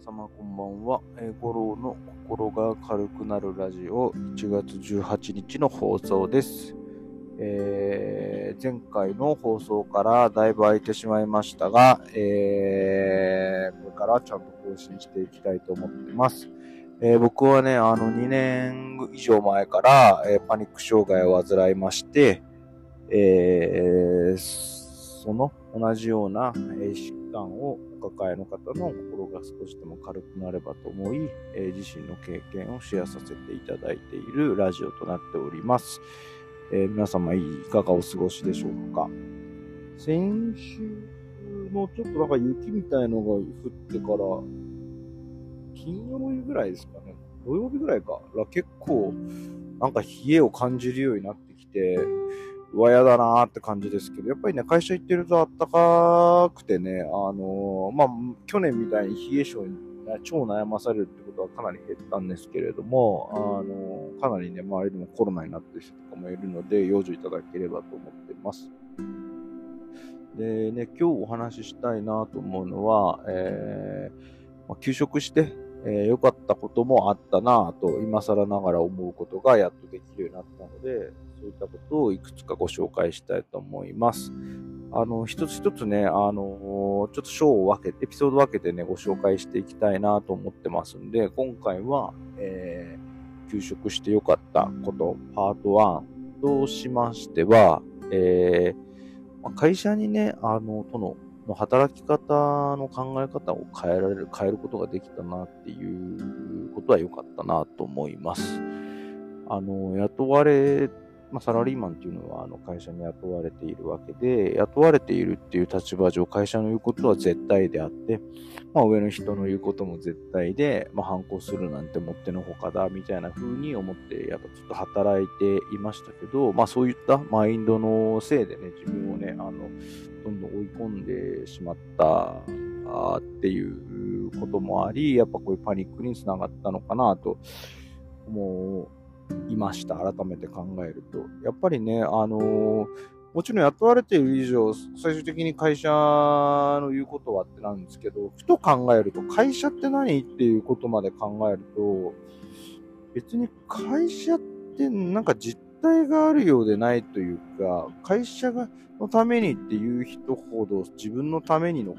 様こんばんは。えー、五郎の心が軽くなるラジオ1月18日の放送です。えー、前回の放送からだいぶ空いてしまいましたが、えー、これからちゃんと更新していきたいと思っています。えー、僕はね、あの2年以上前から、え、パニック障害を患いまして、え、その同じような疾患をお抱えの方の心が少しでも軽くなればと思い、え、自身の経験をシェアさせていただいているラジオとなっております。えー、皆様いかがお過ごしでしょうか？先週のちょっとなんか雪みたいのが降ってから、金曜日ぐらいですかね。土曜日ぐらいか。ら結構、なんか冷えを感じるようになってきて、わ、やだなーって感じですけど、やっぱりね、会社行ってるとあったかくてね、あのー、まあ、去年みたいに冷え性に超悩まされるってことはかなり減ったんですけれども、あのー、かなりね、周りでもコロナになってる人とかもいるので、養生いただければと思ってます。でね、今日お話ししたいなと思うのは、えー、まあ、休職して、えー、良かったこともあったなと、今更ながら思うことがやっとできるようになったので、そういったことをいくつかご紹介したいと思います。あの、一つ一つね、あの、ちょっと章を分けて、エピソード分けてね、ご紹介していきたいなと思ってますんで、今回は、えー、休職して良かったこと、パート1としましては、えー、会社にね、あの、とのの働き方の考え方を変えられる、変えることができたなっていうことは良かったなと思います。あの、雇われまあ、サラリーマンっていうのはあの会社に雇われているわけで、雇われているっていう立場上、会社の言うことは絶対であって、まあ、上の人の言うことも絶対で、まあ、反抗するなんてもってのほかだ、みたいな風に思って、やっぱちょっと働いていましたけど、まあ、そういったマインドのせいでね、自分をね、あの、どんどん追い込んでしまったっていうこともあり、やっぱこういうパニックにつながったのかなと思う。いました。改めて考えると。やっぱりね、あのー、もちろん雇われている以上、最終的に会社の言うことはってなんですけど、ふと考えると、会社って何っていうことまで考えると、別に会社ってなんか実態があるようでないというか、会社がのためにっていう人ほど自分のためにの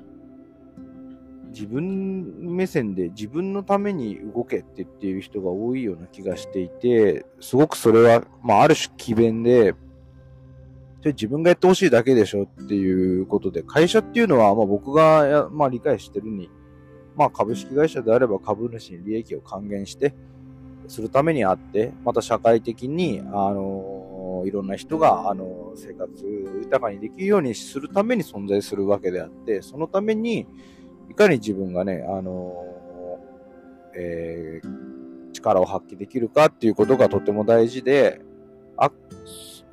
自分目線で自分のために動けって言っている人が多いような気がしていて、すごくそれは、まあ、ある種奇弁で、自分がやってほしいだけでしょっていうことで、会社っていうのは、まあ、僕がまあ、理解してるに、まあ、株式会社であれば株主に利益を還元して、するためにあって、また社会的に、あのいろんな人が、あの生活豊かにできるようにするために存在するわけであって、そのために、いかに自分がね、あのー、えー、力を発揮できるかっていうことがとても大事で、あ、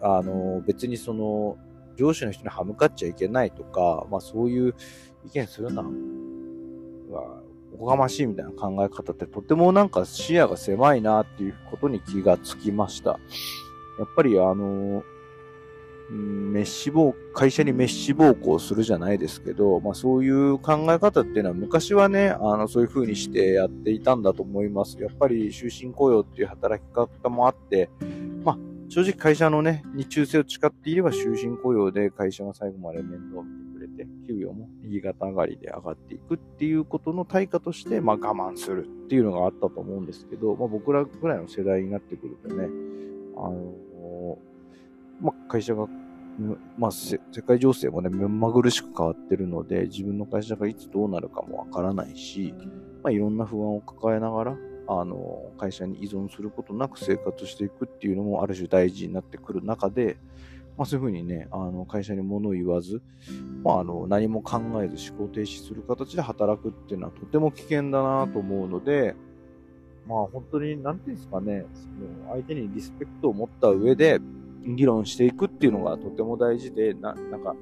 あのー、別にその、上司の人に歯向かっちゃいけないとか、まあそういう意見するのは、おこがましいみたいな考え方ってとてもなんか視野が狭いなっていうことに気がつきました。やっぱりあのーメッシ暴、会社にメッシ暴行するじゃないですけど、まあそういう考え方っていうのは昔はね、あの、そういう風にしてやっていたんだと思います。やっぱり終身雇用っていう働き方もあって、まあ正直会社のね、に忠誠を誓っていれば終身雇用で会社が最後まで面倒を見てくれて、給与も右肩上がりで上がっていくっていうことの対価として、まあ我慢するっていうのがあったと思うんですけど、まあ僕らぐらいの世代になってくるとね、あの、まあ、会社が、まあ、世界情勢もね、目まぐるしく変わってるので、自分の会社がいつどうなるかもわからないし、まあ、いろんな不安を抱えながら、あの、会社に依存することなく生活していくっていうのもある種大事になってくる中で、まあ、そういうふうにね、あの会社に物を言わず、まあ、あの何も考えず思考停止する形で働くっていうのはとても危険だなと思うので、まあ本当に、なんていうんですかね、その相手にリスペクトを持った上で、議論していくっていうのがとても大事で、な、なんか、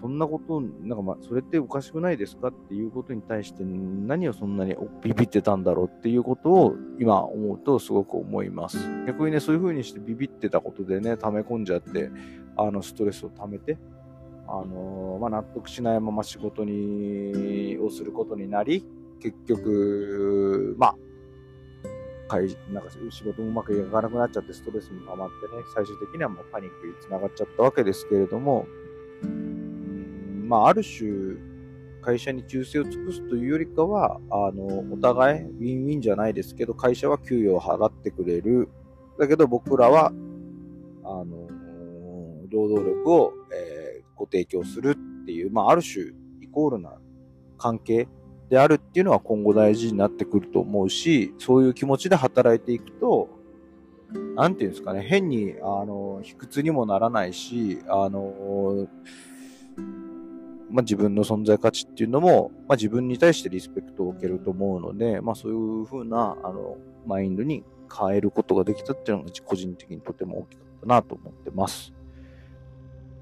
そんなこと、なんかまあ、それっておかしくないですかっていうことに対して何をそんなにビビってたんだろうっていうことを今思うとすごく思います。逆にね、そういう風にしてビビってたことでね、溜め込んじゃって、あの、ストレスを溜めて、あの、まあ、納得しないまま仕事に、をすることになり、結局、まあ、会なんか仕事もうまくいかなくなっちゃってストレスも溜まってね、最終的にはもうパニックにつながっちゃったわけですけれども、まあ、ある種、会社に忠誠を尽くすというよりかは、あの、お互い、ウィンウィンじゃないですけど、会社は給与を払ってくれる。だけど僕らは、あの、労働力を、えー、ご提供するっていう、まあ、ある種、イコールな関係であるっていうのは今後大事になってくると思うし、そういう気持ちで働いていくと、なんていうんですかね、変に、あの、卑屈にもならないし、あの、まあ、自分の存在価値っていうのも、まあ、自分に対してリスペクトを受けると思うので、まあ、そういうふうなあのマインドに変えることができたっていうのが個人的にとても大きかったなと思ってます。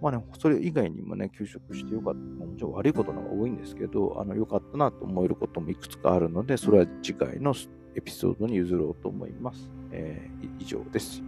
まあね、それ以外にもね、休職してよかった。もちろん悪いことの方が多いんですけど、あの、良かったなと思えることもいくつかあるので、それは次回のエピソードに譲ろうと思います。えー、以上です。